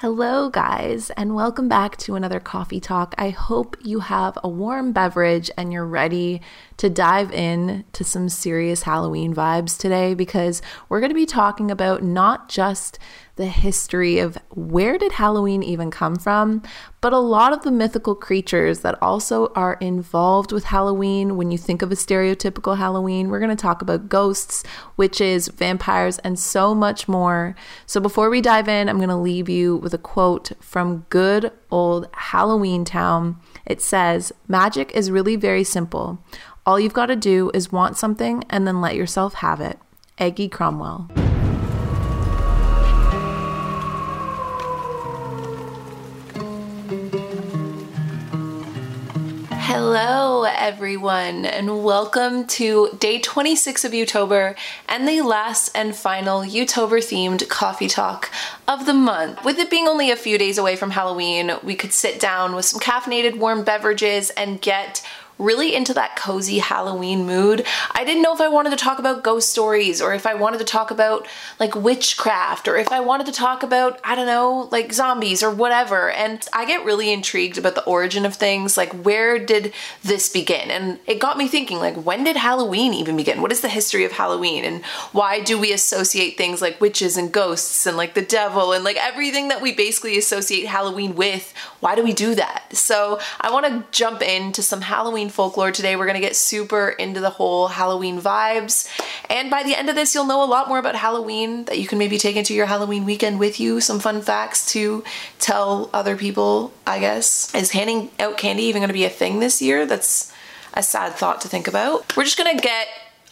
Hello, guys, and welcome back to another coffee talk. I hope you have a warm beverage and you're ready to dive in to some serious Halloween vibes today because we're going to be talking about not just the history of where did Halloween even come from, but a lot of the mythical creatures that also are involved with Halloween when you think of a stereotypical Halloween. We're going to talk about ghosts, witches, vampires, and so much more. So before we dive in, I'm going to leave you with a quote from good old Halloween Town. It says, Magic is really very simple. All you've got to do is want something and then let yourself have it. Aggie Cromwell. Hello, everyone, and welcome to day 26 of Youtober and the last and final Youtober themed coffee talk of the month. With it being only a few days away from Halloween, we could sit down with some caffeinated warm beverages and get really into that cozy Halloween mood. I didn't know if I wanted to talk about ghost stories or if I wanted to talk about like witchcraft or if I wanted to talk about, I don't know, like zombies or whatever. And I get really intrigued about the origin of things. Like, where did this begin? And it got me thinking, like, when did Halloween even begin? What is the history of Halloween? And why do we associate things like witches and ghosts and like the devil and like everything that we basically associate Halloween with? Why do we do that? So I want to jump into some Halloween folklore today. We're gonna get super into the whole Halloween vibes. And by the end of this, you'll know a lot more about Halloween that you can maybe take into your Halloween weekend with you. Some fun facts to tell other people, I guess. Is handing out candy even gonna be a thing this year? That's a sad thought to think about. We're just gonna get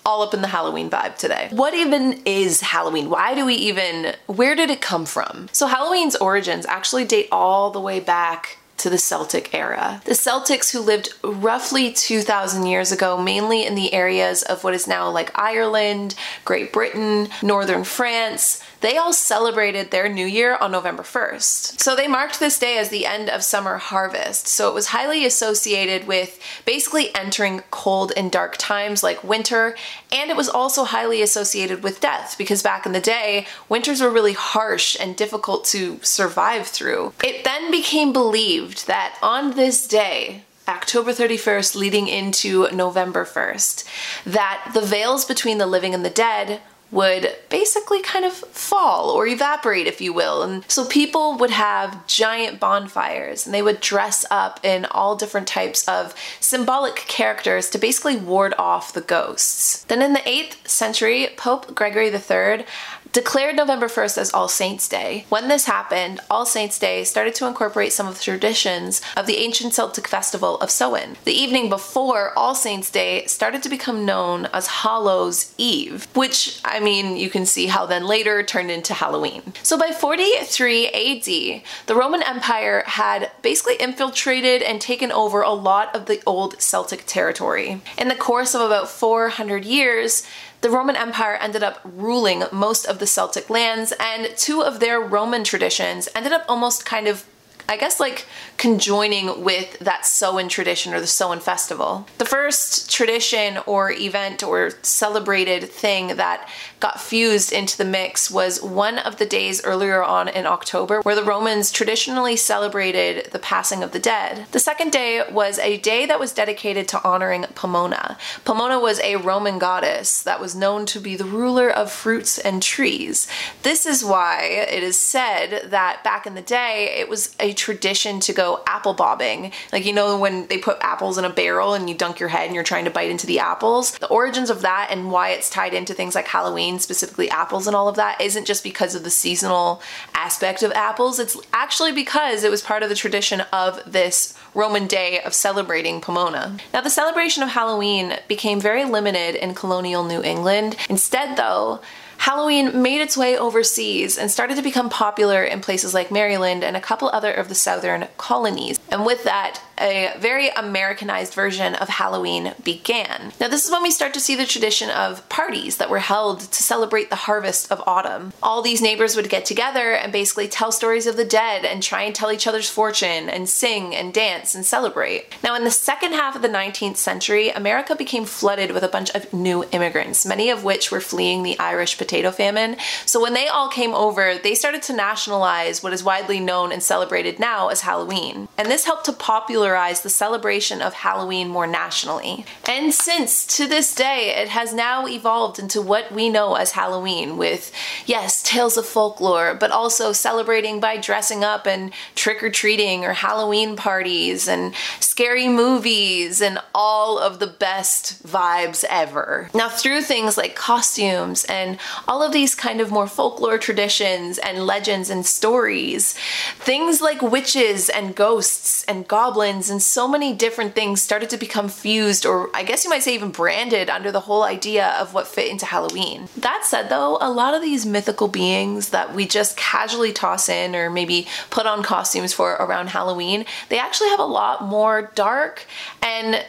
all up in the Halloween vibe today. What even is Halloween? Why do we even, where did it come from? So Halloween's origins actually date all the way back to the Celtic era. The Celtics, who lived roughly 2,000 years ago, mainly in the areas of what is now like Ireland, Great Britain, northern France, they all celebrated their new year on November 1st. So they marked this day as the end of summer harvest. So it was highly associated with basically entering cold and dark times like winter, and it was also highly associated with death because back in the day, winters were really harsh and difficult to survive through. It then became believed that on this day, October 31st leading into November 1st, that the veils between the living and the dead would basically kind of fall or evaporate, if you will. And so people would have giant bonfires and they would dress up in all different types of symbolic characters to basically ward off the ghosts. Then in the 8th century, Pope Gregory III declared November 1st as All Saints' Day. When this happened, All Saints' Day started to incorporate some of the traditions of the ancient Celtic festival of Samhain. The evening before All Saints' Day started to become known as Hallows Eve, which I mean, you can see how then later turned into Halloween. So by 43 AD, the Roman Empire had basically infiltrated and taken over a lot of the old Celtic territory. In the course of about 400 years, the Roman Empire ended up ruling most of the Celtic lands, and two of their Roman traditions ended up almost kind of I guess like conjoining with that Samhain tradition or the Samhain festival. The first tradition or event or celebrated thing that got fused into the mix was one of the days earlier on in October where the Romans traditionally celebrated the passing of the dead. The second day was a day that was dedicated to honoring Pomona. Pomona was a Roman goddess that was known to be the ruler of fruits and trees. This is why it is said that back in the day it was a tradition to go apple bobbing. Like, you know, when they put apples in a barrel and you dunk your head and you're trying to bite into the apples. The origins of that and why it's tied into things like Halloween, specifically apples and all of that, isn't just because of the seasonal aspect of apples. It's actually because it was part of the tradition of this Roman day of celebrating Pomona. Now, the celebration of Halloween became very limited in colonial New England. Instead, though, Halloween made its way overseas and started to become popular in places like Maryland and a couple other of the southern colonies. And with that, a very Americanized version of Halloween began. Now, this is when we start to see the tradition of parties that were held to celebrate the harvest of autumn. All these neighbors would get together and basically tell stories of the dead and try and tell each other's fortune and sing and dance and celebrate. Now, in the second half of the 19th century, America became flooded with a bunch of new immigrants, many of which were fleeing the Irish potato famine. So when they all came over, they started to nationalize what is widely known and celebrated now as Halloween. And this helped to popularize the celebration of Halloween more nationally. And since to this day, it has now evolved into what we know as Halloween with, yes, tales of folklore, but also celebrating by dressing up and trick or treating or Halloween parties and scary movies and all of the best vibes ever. Now, through things like costumes and all of these kind of more folklore traditions and legends and stories, things like witches and ghosts and goblins and so many different things started to become fused, or I guess you might say even branded, under the whole idea of what fit into Halloween. That said, though, a lot of these mythical beings that we just casually toss in or maybe put on costumes for around Halloween, they actually have a lot more dark and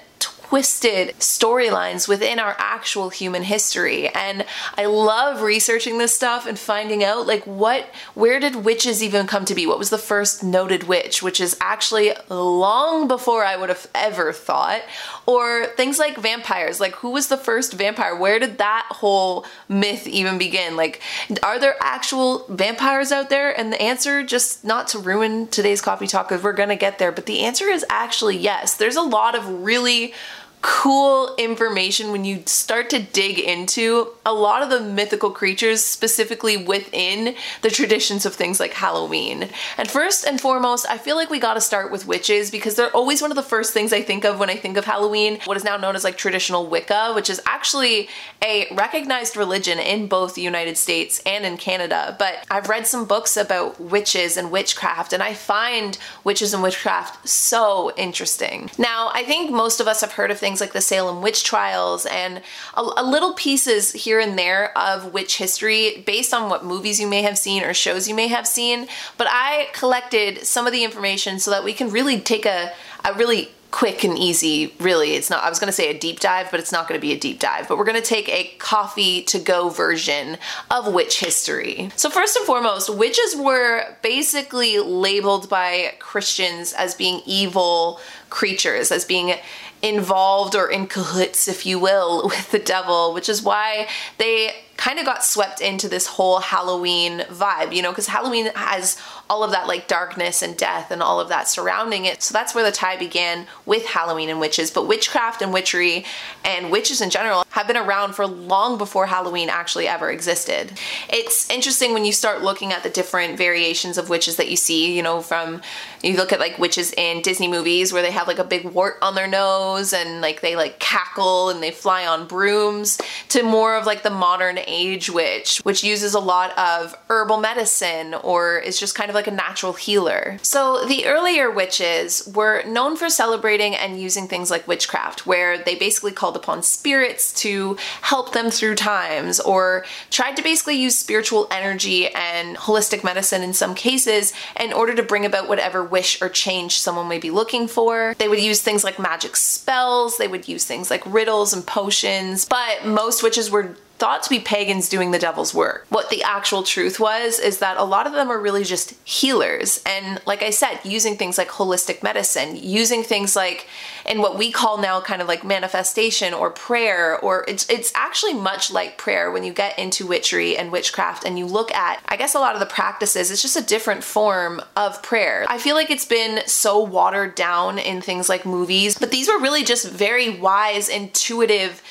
twisted storylines within our actual human history. And I love researching this stuff and finding out like what, where did witches even come to be? What was the first noted witch, which is actually long before I would have ever thought. Or things like vampires, like who was the first vampire? Where did that whole myth even begin? Like, are there actual vampires out there? And the answer, just not to ruin today's coffee talk, because we're gonna get there, but the answer is actually yes. There's a lot of really cool information when you start to dig into a lot of the mythical creatures specifically within the traditions of things like Halloween. And first and foremost, I feel like we gotta start with witches because they're always one of the first things I think of when I think of Halloween, what is now known as like traditional Wicca, which is actually a recognized religion in both the United States and in Canada. But I've read some books about witches and witchcraft and I find witches and witchcraft so interesting. Now, I think most of us have heard of things things like the Salem witch trials and a, a little pieces here and there of witch history based on what movies you may have seen or shows you may have seen. But I collected some of the information so that we can really take a, a really quick and easy really. It's not i was going to say a deep dive but it's not going to be a deep dive. But we're going to take a coffee to go version of witch history. So first and foremost witches were basically labeled by christians as being evil creatures as being involved or in cahoots, if you will, with the devil, which is why they kind of got swept into this whole Halloween vibe, you know, because Halloween has all of that like darkness and death and all of that surrounding it. So that's where the tie began with Halloween and witches. But witchcraft and witchery and witches in general have been around for long before Halloween actually ever existed. It's interesting when you start looking at the different variations of witches that you see, you know, from you look at like witches in Disney movies where they have like a big wart on their nose and like they like cackle and they fly on brooms to more of like the modern age witch, which uses a lot of herbal medicine or is just kind of like a natural healer. So the earlier witches were known for celebrating and using things like witchcraft, where they basically called upon spirits to help them through times or tried to basically use spiritual energy and holistic medicine in some cases in order to bring about whatever wish or change someone may be looking for. They would use things like magic spells, they would use things like riddles and potions, but most witches were thought to be pagans doing the devil's work. What the actual truth was is that a lot of them are really just healers. And like I said, using things like holistic medicine, using things like in what we call now kind of like manifestation or prayer, or it's it's actually much like prayer when you get into witchery and witchcraft and you look at, I guess a lot of the practices, it's just a different form of prayer. I feel like it's been so watered down in things like movies, but these were really just very wise, intuitive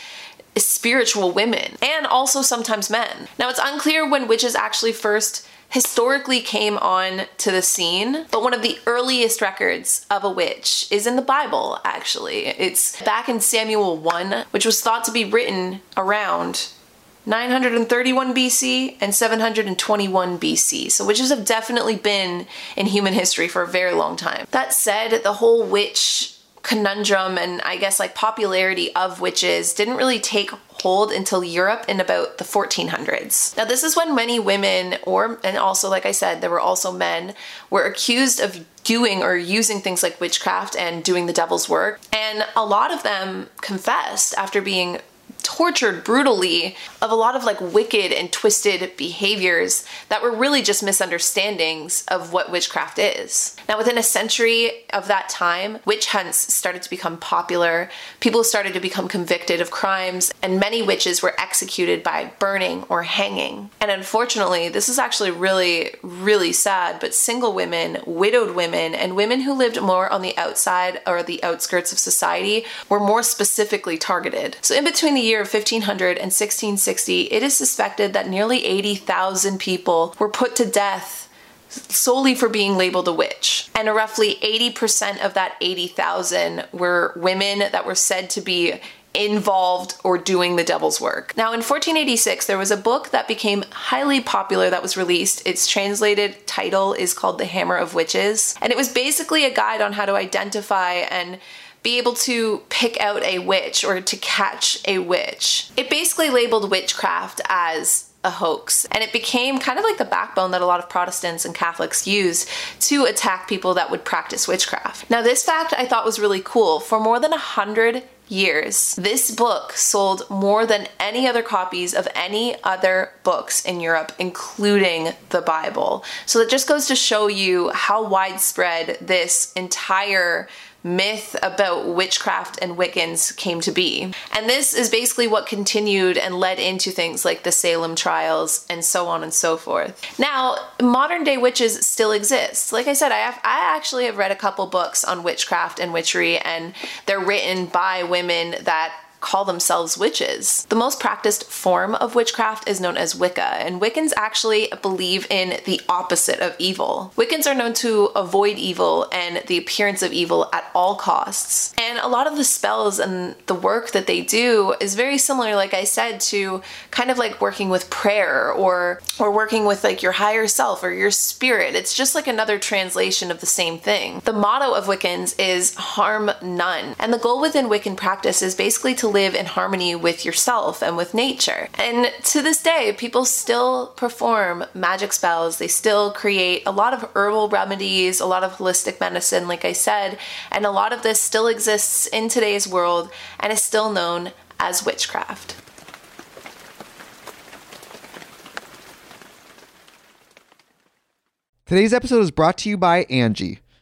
spiritual women and also sometimes men. Now it's unclear when witches actually first historically came on to the scene, but one of the earliest records of a witch is in the Bible, actually. It's back in Samuel 1, which was thought to be written around 931 BC and 721 BC. So witches have definitely been in human history for a very long time. That said, the whole witch conundrum and I guess like popularity of witches didn't really take hold until Europe in about the 1400s. Now, this is when many women, or, and also, like I said, there were also men, were accused of doing or using things like witchcraft and doing the devil's work. And a lot of them confessed after being tortured brutally of a lot of like wicked and twisted behaviors that were really just misunderstandings of what witchcraft is. Now, within a century of that time, witch hunts started to become popular. People started to become convicted of crimes, and many witches were executed by burning or hanging. And unfortunately, this is actually really, really sad, but single women, widowed women, and women who lived more on the outside or the outskirts of society were more specifically targeted. So, in between the year of 1500 and 1660, it is suspected that nearly 80,000 people were put to death solely for being labeled a witch. And roughly 80% of that 80,000 were women that were said to be involved or doing the devil's work. Now, in 1486, there was a book that became highly popular that was released. Its translated title is called The Hammer of Witches, and it was basically a guide on how to identify and be able to pick out a witch or to catch a witch. It basically labeled witchcraft as a hoax. And it became kind of like the backbone that a lot of Protestants and Catholics used to attack people that would practice witchcraft. Now, this fact I thought was really cool. For more than a hundred years, this book sold more than any other copies of any other books in Europe, including the Bible. So it just goes to show you how widespread this entire myth about witchcraft and Wiccans came to be. And this is basically what continued and led into things like the Salem trials and so on and so forth. Now, modern day witches still exist. Like I said, I have I actually have read a couple books on witchcraft and witchery and they're written by women that call themselves witches. The most practiced form of witchcraft is known as Wicca, and Wiccans actually believe in the opposite of evil. Wiccans are known to avoid evil and the appearance of evil at all costs. And a lot of the spells and the work that they do is very similar, like I said, to kind of like working with prayer or or working with like your higher self or your spirit. It's just like another translation of the same thing. The motto of Wiccans is harm none. And the goal within Wiccan practice is basically live in harmony with yourself and with nature. And to this day, people still perform magic spells. They still create a lot of herbal remedies, a lot of holistic medicine, like I said, and a lot of this still exists in today's world and is still known as witchcraft. Today's episode is brought to you by Angie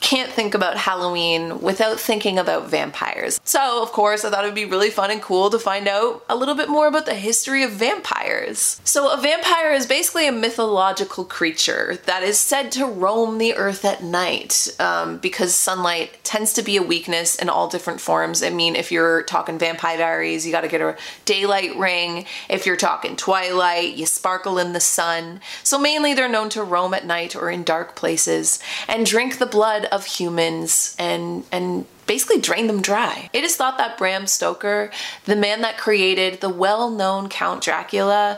can't think about Halloween without thinking about vampires. So, of course, I thought it would be really fun and cool to find out a little bit more about the history of vampires. So, a vampire is basically a mythological creature that is said to roam the earth at night um, because sunlight tends to be a weakness in all different forms. I mean, if you're talking Vampire Diaries, you got to get a daylight ring. If you're talking Twilight, you sparkle in the sun. So, mainly they're known to roam at night or in dark places and drink the blood of humans and and basically drain them dry. It is thought that Bram Stoker, the man that created the well-known Count Dracula,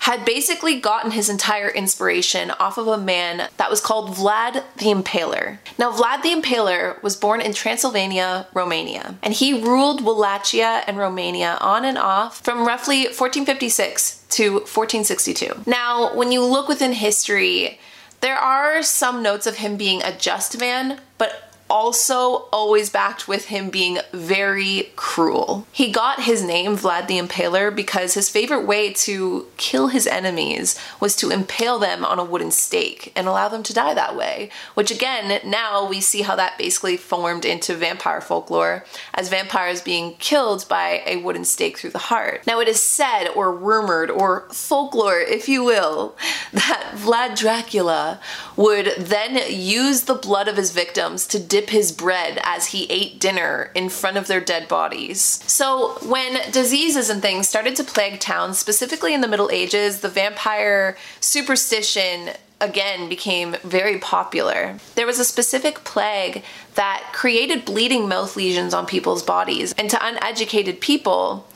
had basically gotten his entire inspiration off of a man that was called Vlad the Impaler. Now, Vlad the Impaler was born in Transylvania, Romania, and he ruled Wallachia and Romania on and off from roughly 1456 to 1462. Now, when you look within history, there are some notes of him being a just man, but also always backed with him being very cruel. He got his name, Vlad the Impaler, because his favorite way to kill his enemies was to impale them on a wooden stake and allow them to die that way. Which, again, now we see how that basically formed into vampire folklore as vampires being killed by a wooden stake through the heart. Now, it is said, or rumored, or folklore, if you will, that Vlad Dracula would then use the blood of his victims to dip his bread as he ate dinner in front of their dead bodies. So, when diseases and things started to plague towns, specifically in the Middle Ages, the vampire superstition again became very popular. There was a specific plague that created bleeding mouth lesions on people's bodies, and to uneducated people,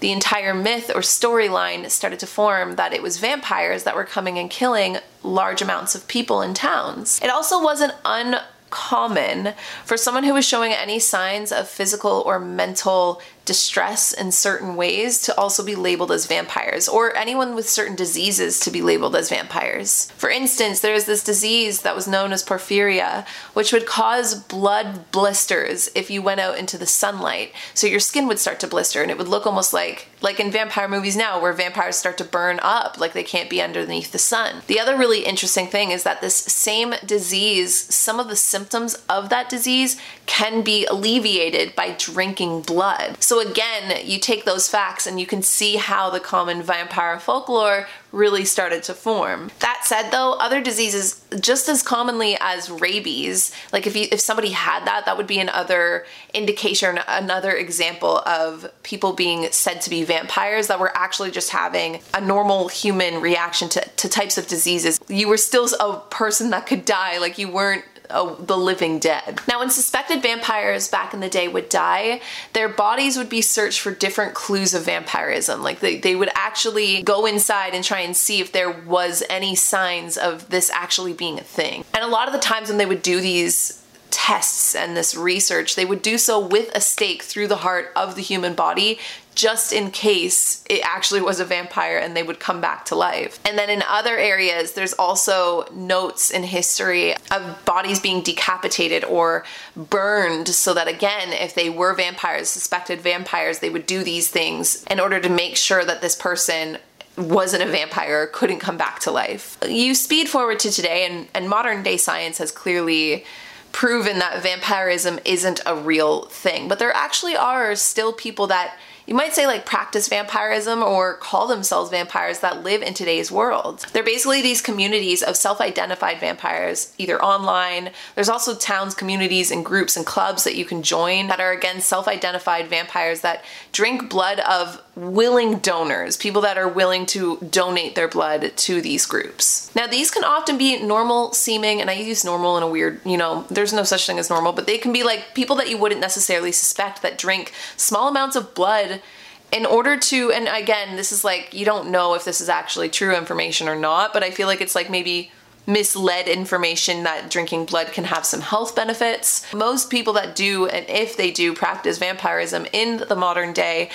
the entire myth or storyline started to form that it was vampires that were coming and killing large amounts of people in towns. It also wasn't un common for someone who was showing any signs of physical or mental distress in certain ways to also be labeled as vampires, or anyone with certain diseases to be labeled as vampires. For instance, there's this disease that was known as porphyria, which would cause blood blisters if you went out into the sunlight. So your skin would start to blister and it would look almost like like in vampire movies now where vampires start to burn up like they can't be underneath the sun. The other really interesting thing is that this same disease, some of the symptoms of that disease can be alleviated by drinking blood. So again, you take those facts and you can see how the common vampire folklore really started to form. That said though, other diseases just as commonly as rabies, like if you if somebody had that, that would be another indication another example of people being said to be vampires that were actually just having a normal human reaction to, to types of diseases. You were still a person that could die, like you weren't the living dead. Now, when suspected vampires back in the day would die, their bodies would be searched for different clues of vampirism. Like they, they would actually go inside and try and see if there was any signs of this actually being a thing. And a lot of the times when they would do these tests and this research, they would do so with a stake through the heart of the human body just in case it actually was a vampire and they would come back to life. And then in other areas, there's also notes in history of bodies being decapitated or burned so that again, if they were vampires, suspected vampires, they would do these things in order to make sure that this person wasn't a vampire, couldn't come back to life. You speed forward to today, and, and modern day science has clearly proven that vampirism isn't a real thing. But there actually are still people that you might say like practice vampirism or call themselves vampires that live in today's world. They're basically these communities of self-identified vampires, either online. There's also towns, communities, and groups and clubs that you can join that are again self-identified vampires that drink blood of willing donors, people that are willing to donate their blood to these groups. Now, these can often be normal seeming, and I use normal in a weird, you know, there's no such thing as normal, but they can be like people that you wouldn't necessarily suspect that drink small amounts of blood in order to, and again, this is like, you don't know if this is actually true information or not, but I feel like it's like maybe misled information that drinking blood can have some health benefits. Most people that do, and if they do practice vampirism in the modern day,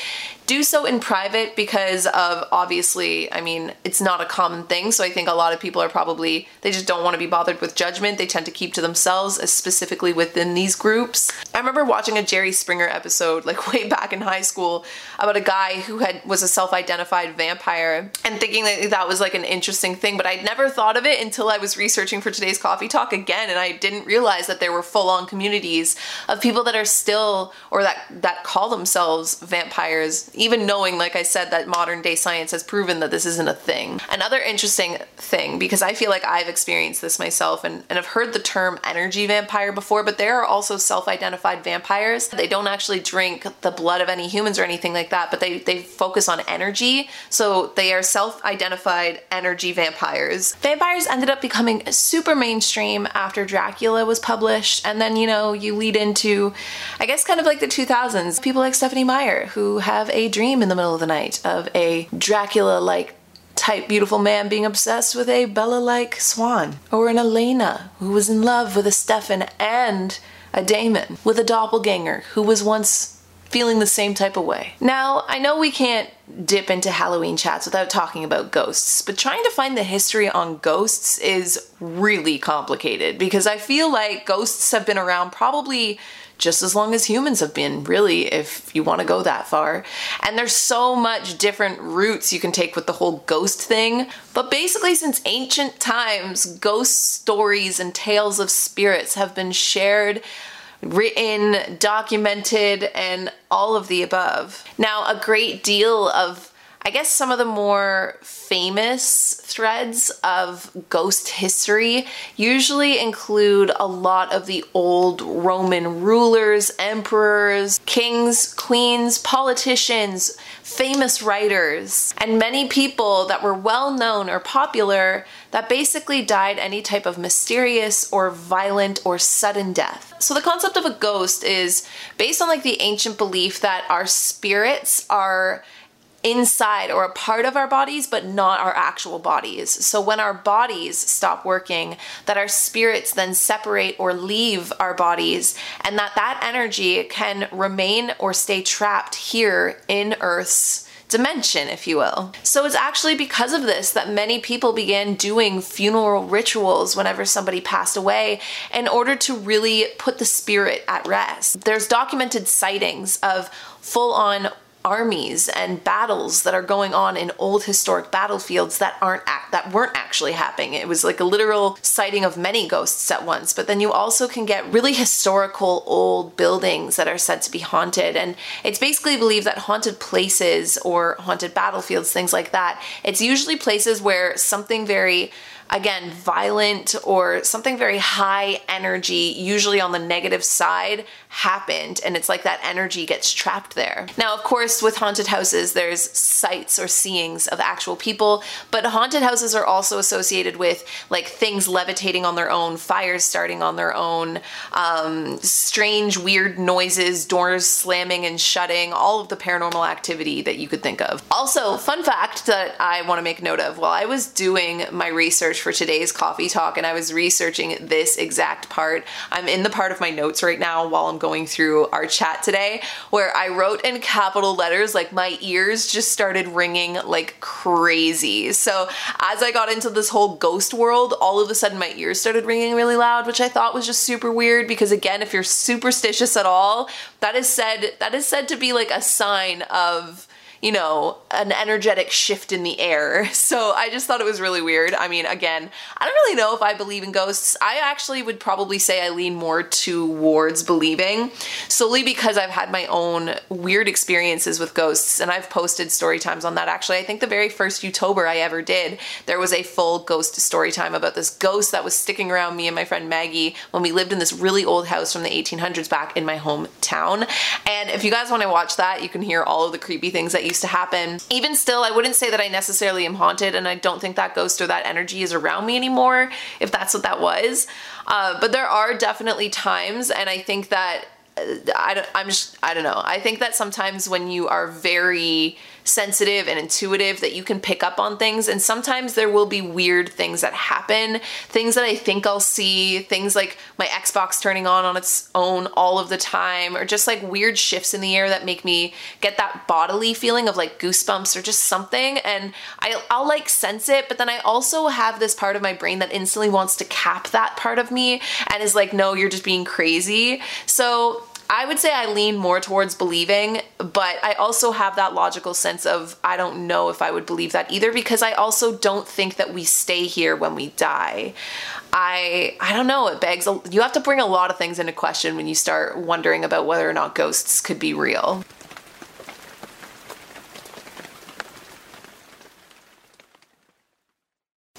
do so in private because of obviously, I mean, it's not a common thing. So I think a lot of people are probably, they just don't want to be bothered with judgment. They tend to keep to themselves, specifically within these groups. I remember watching a Jerry Springer episode like way back in high school about a guy who had was a self-identified vampire and thinking that that was like an interesting thing, but I'd never thought of it until I was researching for today's coffee talk again and I didn't realize that there were full-on communities of people that are still or that that call themselves vampires even knowing, like I said, that modern day science has proven that this isn't a thing. Another interesting thing, because I feel like I've experienced this myself and, and I've heard the term energy vampire before, but there are also self identified vampires. They don't actually drink the blood of any humans or anything like that, but they, they focus on energy. So they are self identified energy vampires. Vampires ended up becoming super mainstream after Dracula was published, and then, you know, you lead into, I guess, kind of like the 2000s. People like Stephenie Meyer who have a dream in the middle of the night of a Dracula like type beautiful man being obsessed with a Bella like swan, or an Elena who was in love with a Stefan and a Damon, with a doppelganger who was once feeling the same type of way. Now, I know we can't dip into Halloween chats without talking about ghosts, but trying to find the history on ghosts is really complicated because I feel like ghosts have been around probably just as long as humans have been, really, if you want to go that far. And there's so much different routes you can take with the whole ghost thing. But basically, since ancient times, ghost stories and tales of spirits have been shared written, documented, and all of the above. Now, a great deal of I guess some of the more famous threads of ghost history usually include a lot of the old Roman rulers, emperors, kings, queens, politicians, famous writers, and many people that were well known or popular that basically died any type of mysterious or violent or sudden death. So the concept of a ghost is based on like the ancient belief that our spirits are inside or a part of our bodies, but not our actual bodies. So when our bodies stop working, that our spirits then separate or leave our bodies, and that that energy can remain or stay trapped here in Earth's dimension, if you will. So it's actually because of this that many people began doing funeral rituals whenever somebody passed away in order to really put the spirit at rest. There's documented sightings of full on armies and battles that are going on in old historic battlefields that aren't act- that weren't actually happening. It was like a literal sighting of many ghosts at once. But then you also can get really historical old buildings that are said to be haunted and it's basically believed that haunted places or haunted battlefields things like that, it's usually places where something very again, violent or something very high energy, usually on the negative side, happened. And it's like that energy gets trapped there. Now, of course, with haunted houses, there's sights or seeings of actual people, but haunted houses are also associated with like things levitating on their own, fires starting on their own, um, strange, weird noises, doors slamming and shutting, all of the paranormal activity that you could think of. Also, fun fact that I want to make note of while I was doing my research research for today's coffee talk and I was researching this exact part. I'm in the part of my notes right now while I'm going through our chat today where I wrote in capital letters, like my ears just started ringing like crazy. So as I got into this whole ghost world, all of a sudden my ears started ringing really loud, which I thought was just super weird because again, if you're superstitious at all, that is said that is said to be like a sign of you know, an energetic shift in the air. So I just thought it was really weird. I mean, again, I don't really know if I believe in ghosts. I actually would probably say I lean more towards believing, solely because I've had my own weird experiences with ghosts and I've posted story times on that. Actually, I think the very first Youtober I ever did, there was a full ghost story time about this ghost that was sticking around me and my friend Maggie when we lived in this really old house from the 1800s back in my hometown. And if you guys want to watch that, you can hear all of the creepy things that used to happen. Even still, I wouldn't say that I necessarily am haunted and I don't think that ghost or that energy is around me anymore, if that's what that was. Uh, but there are definitely times, and I think that uh, I don't, I'm just, I don't know. I think that sometimes when you are very sensitive and intuitive that you can pick up on things. And sometimes there will be weird things that happen, things that I think I'll see, things like my Xbox turning on on its own all of the time, or just like weird shifts in the air that make me get that bodily feeling of like goosebumps or just something. And I, I'll like sense it, but then I also have this part of my brain that instantly wants to cap that part of me and is like, no, you're just being crazy. So I would say I lean more towards believing, but I also have that logical sense of I don't know if I would believe that either because I also don't think that we stay here when we die. I I don't know, it begs you have to bring a lot of things into question when you start wondering about whether or not ghosts could be real.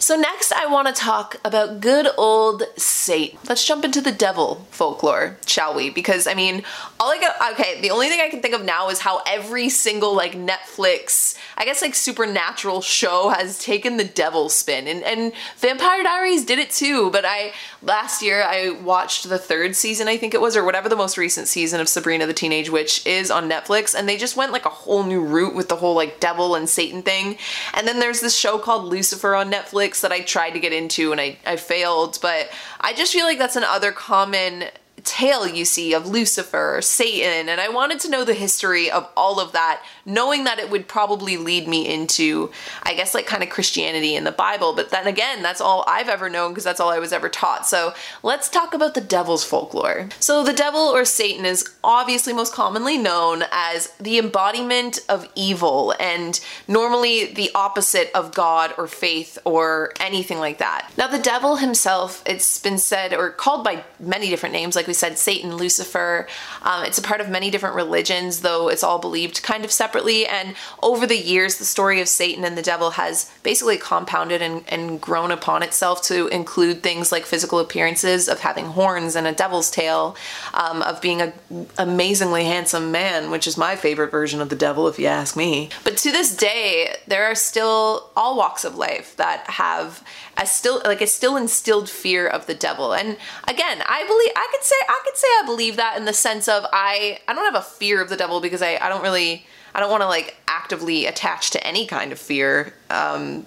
So, next, I want to talk about good old Satan. Let's jump into the devil folklore, shall we? Because, I mean, all I got, okay, the only thing I can think of now is how every single, like, Netflix, I guess, like, supernatural show has taken the devil spin. And, and Vampire Diaries did it too, but I, last year, I watched the third season, I think it was, or whatever the most recent season of Sabrina the Teenage Witch is on Netflix, and they just went, like, a whole new route with the whole, like, devil and Satan thing. And then there's this show called Lucifer on Netflix that I tried to get into and I, I failed, but I just feel like that's another common tale you see of Lucifer, Satan, and I wanted to know the history of all of that, knowing that it would probably lead me into, I guess, like kind of Christianity in the Bible. But then again, that's all I've ever known because that's all I was ever taught. So let's talk about the devil's folklore. So the devil or Satan is obviously most commonly known as the embodiment of evil and normally the opposite of God or faith or anything like that. Now, the devil himself, it's been said or called by many different names, like we said, Satan, Lucifer. Um, it's a part of many different religions, though it's all believed kind of separately. And over the years, the story of Satan and the devil has basically compounded and, and grown upon itself to include things like physical appearances of having horns and a devil's tail, um, of being an amazingly handsome man, which is my favorite version of the devil, if you ask me. But to this day, there are still all walks of life that have a still like a still instilled fear of the devil. And again, I believe I could say I could say I believe that in the sense of I I don't have a fear of the devil because I I don't really I don't want to like actively attach to any kind of fear. Um,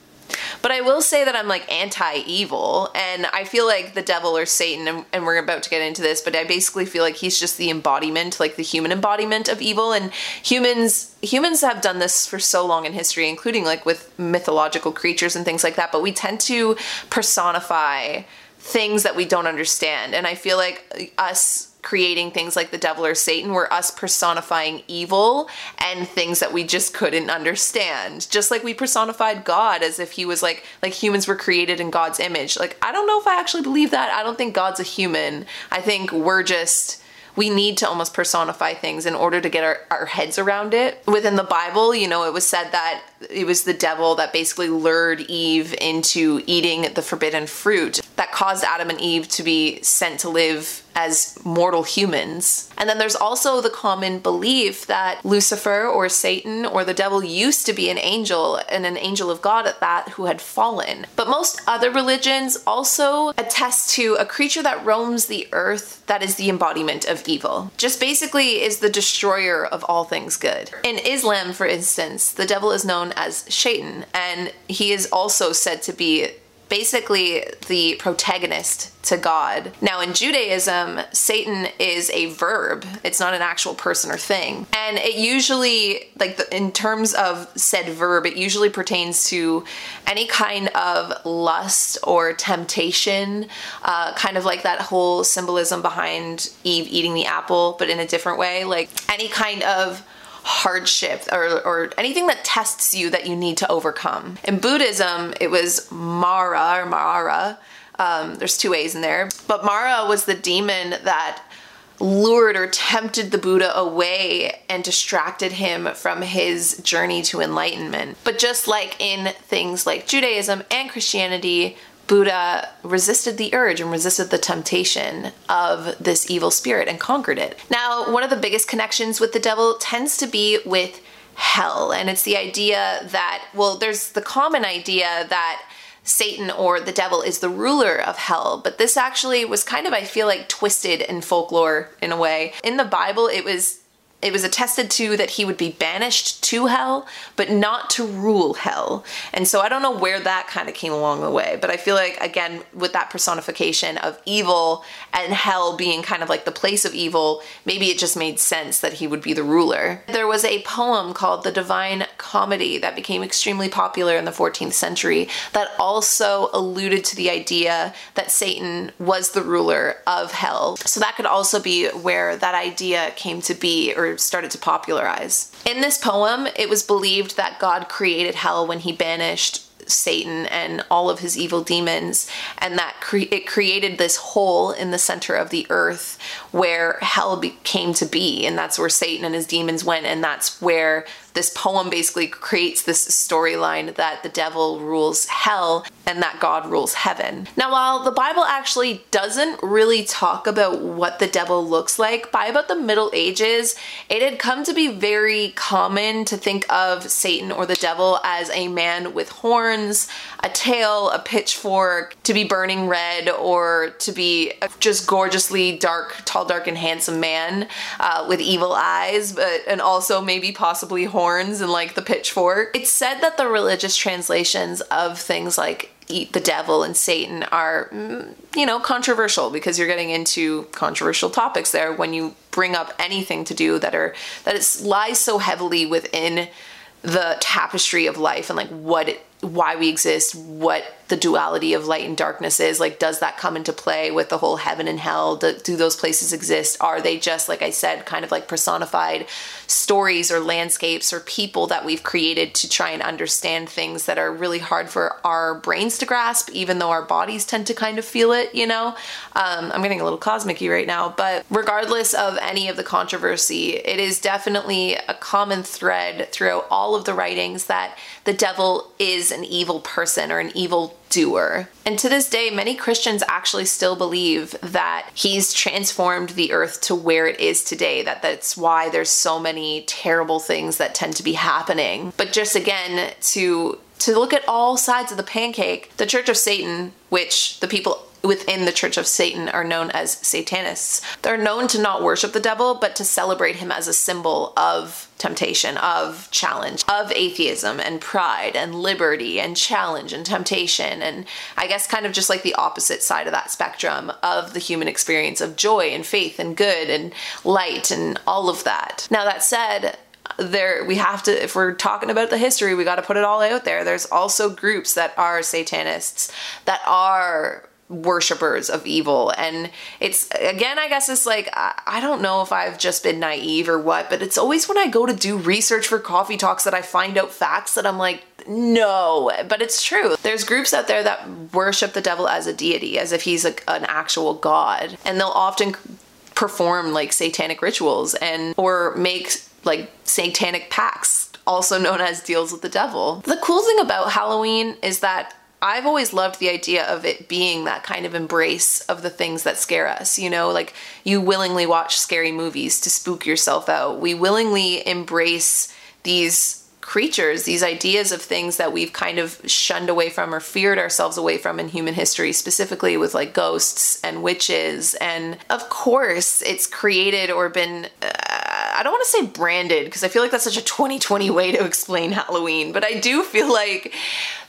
but I will say that I'm like anti evil, and I feel like the devil or Satan, and, and, we're about to get into this, but I basically feel like he's just the embodiment, like the human embodiment of evil. And humans humans have done this for so long in history, including like with mythological creatures and things like that. But we tend to personify things that we don't understand, and I feel like us creating things like the devil or Satan were us personifying evil and things that we just couldn't understand. Just like we personified God as if he was like like humans were created in God's image. Like I don't know if I actually believe that. I don't think God's a human. I think we're just we need to almost personify things in order to get our, our heads around it. Within the Bible, you know, it was said that it was the devil that basically lured Eve into eating the forbidden fruit that caused Adam and Eve to be sent to live as mortal humans. And then there's also the common belief that Lucifer or Satan or the devil used to be an angel and an angel of God at that who had fallen. But most other religions also attest to a creature that roams the earth that is the embodiment of evil. Just basically is the destroyer of all things good. In Islam, for instance, the devil is known as Shaitan, and he is also said to be basically the protagonist to God. Now, in Judaism, Satan is a verb, it's not an actual person or thing. And it usually, like the, in terms of said verb, it usually pertains to any kind of lust or temptation, uh, kind of like that whole symbolism behind Eve eating the apple, but in a different way. Like any kind of hardship or, or anything that tests you that you need to overcome. In Buddhism, it was Mara or Mara. Um, there's two A's in there. But Mara was the demon that lured or tempted the Buddha away and distracted him from his journey to enlightenment. But just like in things like Judaism and Christianity, Buddha resisted the urge and resisted the temptation of this evil spirit and conquered it. Now, one of the biggest connections with the devil tends to be with hell, and it's the idea that, well, there's the common idea that Satan or the devil is the ruler of hell, but this actually was kind of, I feel like, twisted in folklore in a way. In the Bible, it was it was attested to that he would be banished to hell, but not to rule hell. And so I don't know where that kind of came along the way, but I feel like, again, with that personification of evil and hell being kind of like the place of evil, maybe it just made sense that he would be the ruler. There was a poem called The Divine Comedy that became extremely popular in the 14th century that also alluded to the idea that Satan was the ruler of hell. So that could also be where that idea came to be or started to popularize. In this poem, it was believed that God created hell when he banished Satan and all of his evil demons, and that cre- it created this hole in the center of the earth where hell be- came to be, and that's where Satan and his demons went, and that's where this poem basically creates this storyline that the devil rules hell and that God rules heaven. Now, while the Bible actually doesn't really talk about what the devil looks like, by about the Middle Ages, it had come to be very common to think of Satan or the devil as a man with horns, a tail, a pitchfork, to be burning red, or to be just gorgeously dark, tall, dark, and handsome man uh, with evil eyes, but and also maybe possibly horns and like the pitchfork. It's said that the religious translations of things like eat the devil and Satan are, mm, you know, controversial because you're getting into controversial topics there when you bring up anything to do that are that it lies so heavily within the tapestry of life and like what it, why we exist, what the duality of light and darkness is. Like, does that come into play with the whole heaven and hell? Do, do, those places exist? Are they just, like I said, kind of like personified stories or landscapes or people that we've created to try and understand things that are really hard for our brains to grasp, even though our bodies tend to kind of feel it, you know? Um, I'm getting a little cosmic right now, but regardless of any of the controversy, it is definitely a common thread throughout all of the writings that the devil is an evil person or an evil doer. And to this day, many Christians actually still believe that he's transformed the earth to where it is today, that that's why there's so many terrible things that tend to be happening. But just again, to to look at all sides of the pancake, the Church of Satan, which the people within the Church of Satan are known as Satanists. They're known to not worship the devil, but to celebrate him as a symbol of temptation, of challenge, of atheism and pride and liberty and challenge and temptation. And I guess kind of just like the opposite side of that spectrum of the human experience of joy and faith and good and light and all of that. Now, that said, there we have to if we're talking about the history we got to put it all out there there's also groups that are satanists that are worshippers of evil. And it's again i guess it's like I, don't know if i've just been naive or what but it's always when i go to do research for coffee talks that i find out facts that i'm like no but it's true. There's groups out there that worship the devil as a deity as if he's a, an actual god. And they'll often perform like satanic rituals and or make like satanic pacts also known as deals with the devil. The cool thing about halloween is that I've always loved the idea of it being that kind of embrace of the things that scare us. You know, like you willingly watch scary movies to spook yourself out. We willingly embrace these creatures, these ideas of things that we've kind of shunned away from or feared ourselves away from in human history, specifically with like ghosts and witches. And of course, it's created or been. Uh, I don't want to say branded because I feel like that's such a 2020 way to explain Halloween, but I do feel like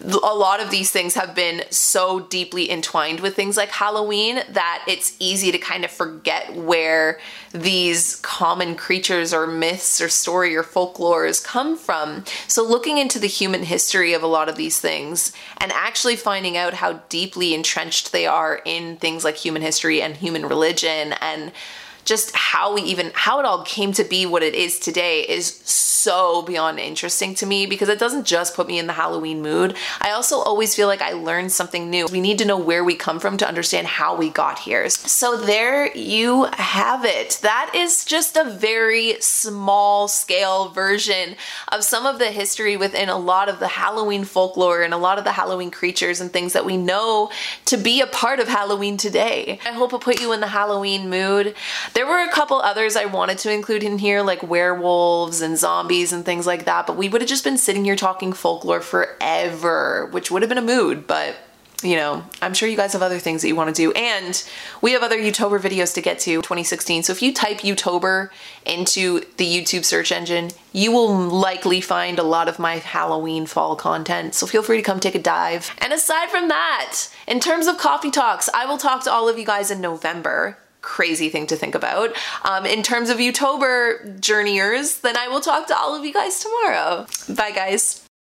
a lot of these things have been so deeply entwined with things like Halloween that it's easy to kind of forget where these common creatures or myths or story or folklores come from. So, looking into the human history of a lot of these things and actually finding out how deeply entrenched they are in things like human history and human religion and just how we even how it all came to be what it is today is so beyond interesting to me because it doesn't just put me in the Halloween mood. I also always feel like I learned something new. We need to know where we come from to understand how we got here. So there you have it. That is just a very small scale version of some of the history within a lot of the Halloween folklore and a lot of the Halloween creatures and things that we know to be a part of Halloween today. I hope it put you in the Halloween mood. There were a couple others I wanted to include in here, like werewolves and zombies and things like that, but we would have just been sitting here talking folklore forever, which would have been a mood, but you know, I'm sure you guys have other things that you want to do. And we have other Youtober videos to get to 2016. So if you type Youtober into the YouTube search engine, you will likely find a lot of my Halloween fall content. So feel free to come take a dive. And aside from that, in terms of coffee talks, I will talk to all of you guys in November crazy thing to think about. Um, in terms of Youtober journeyers, then I will talk to all of you guys tomorrow. Bye, guys.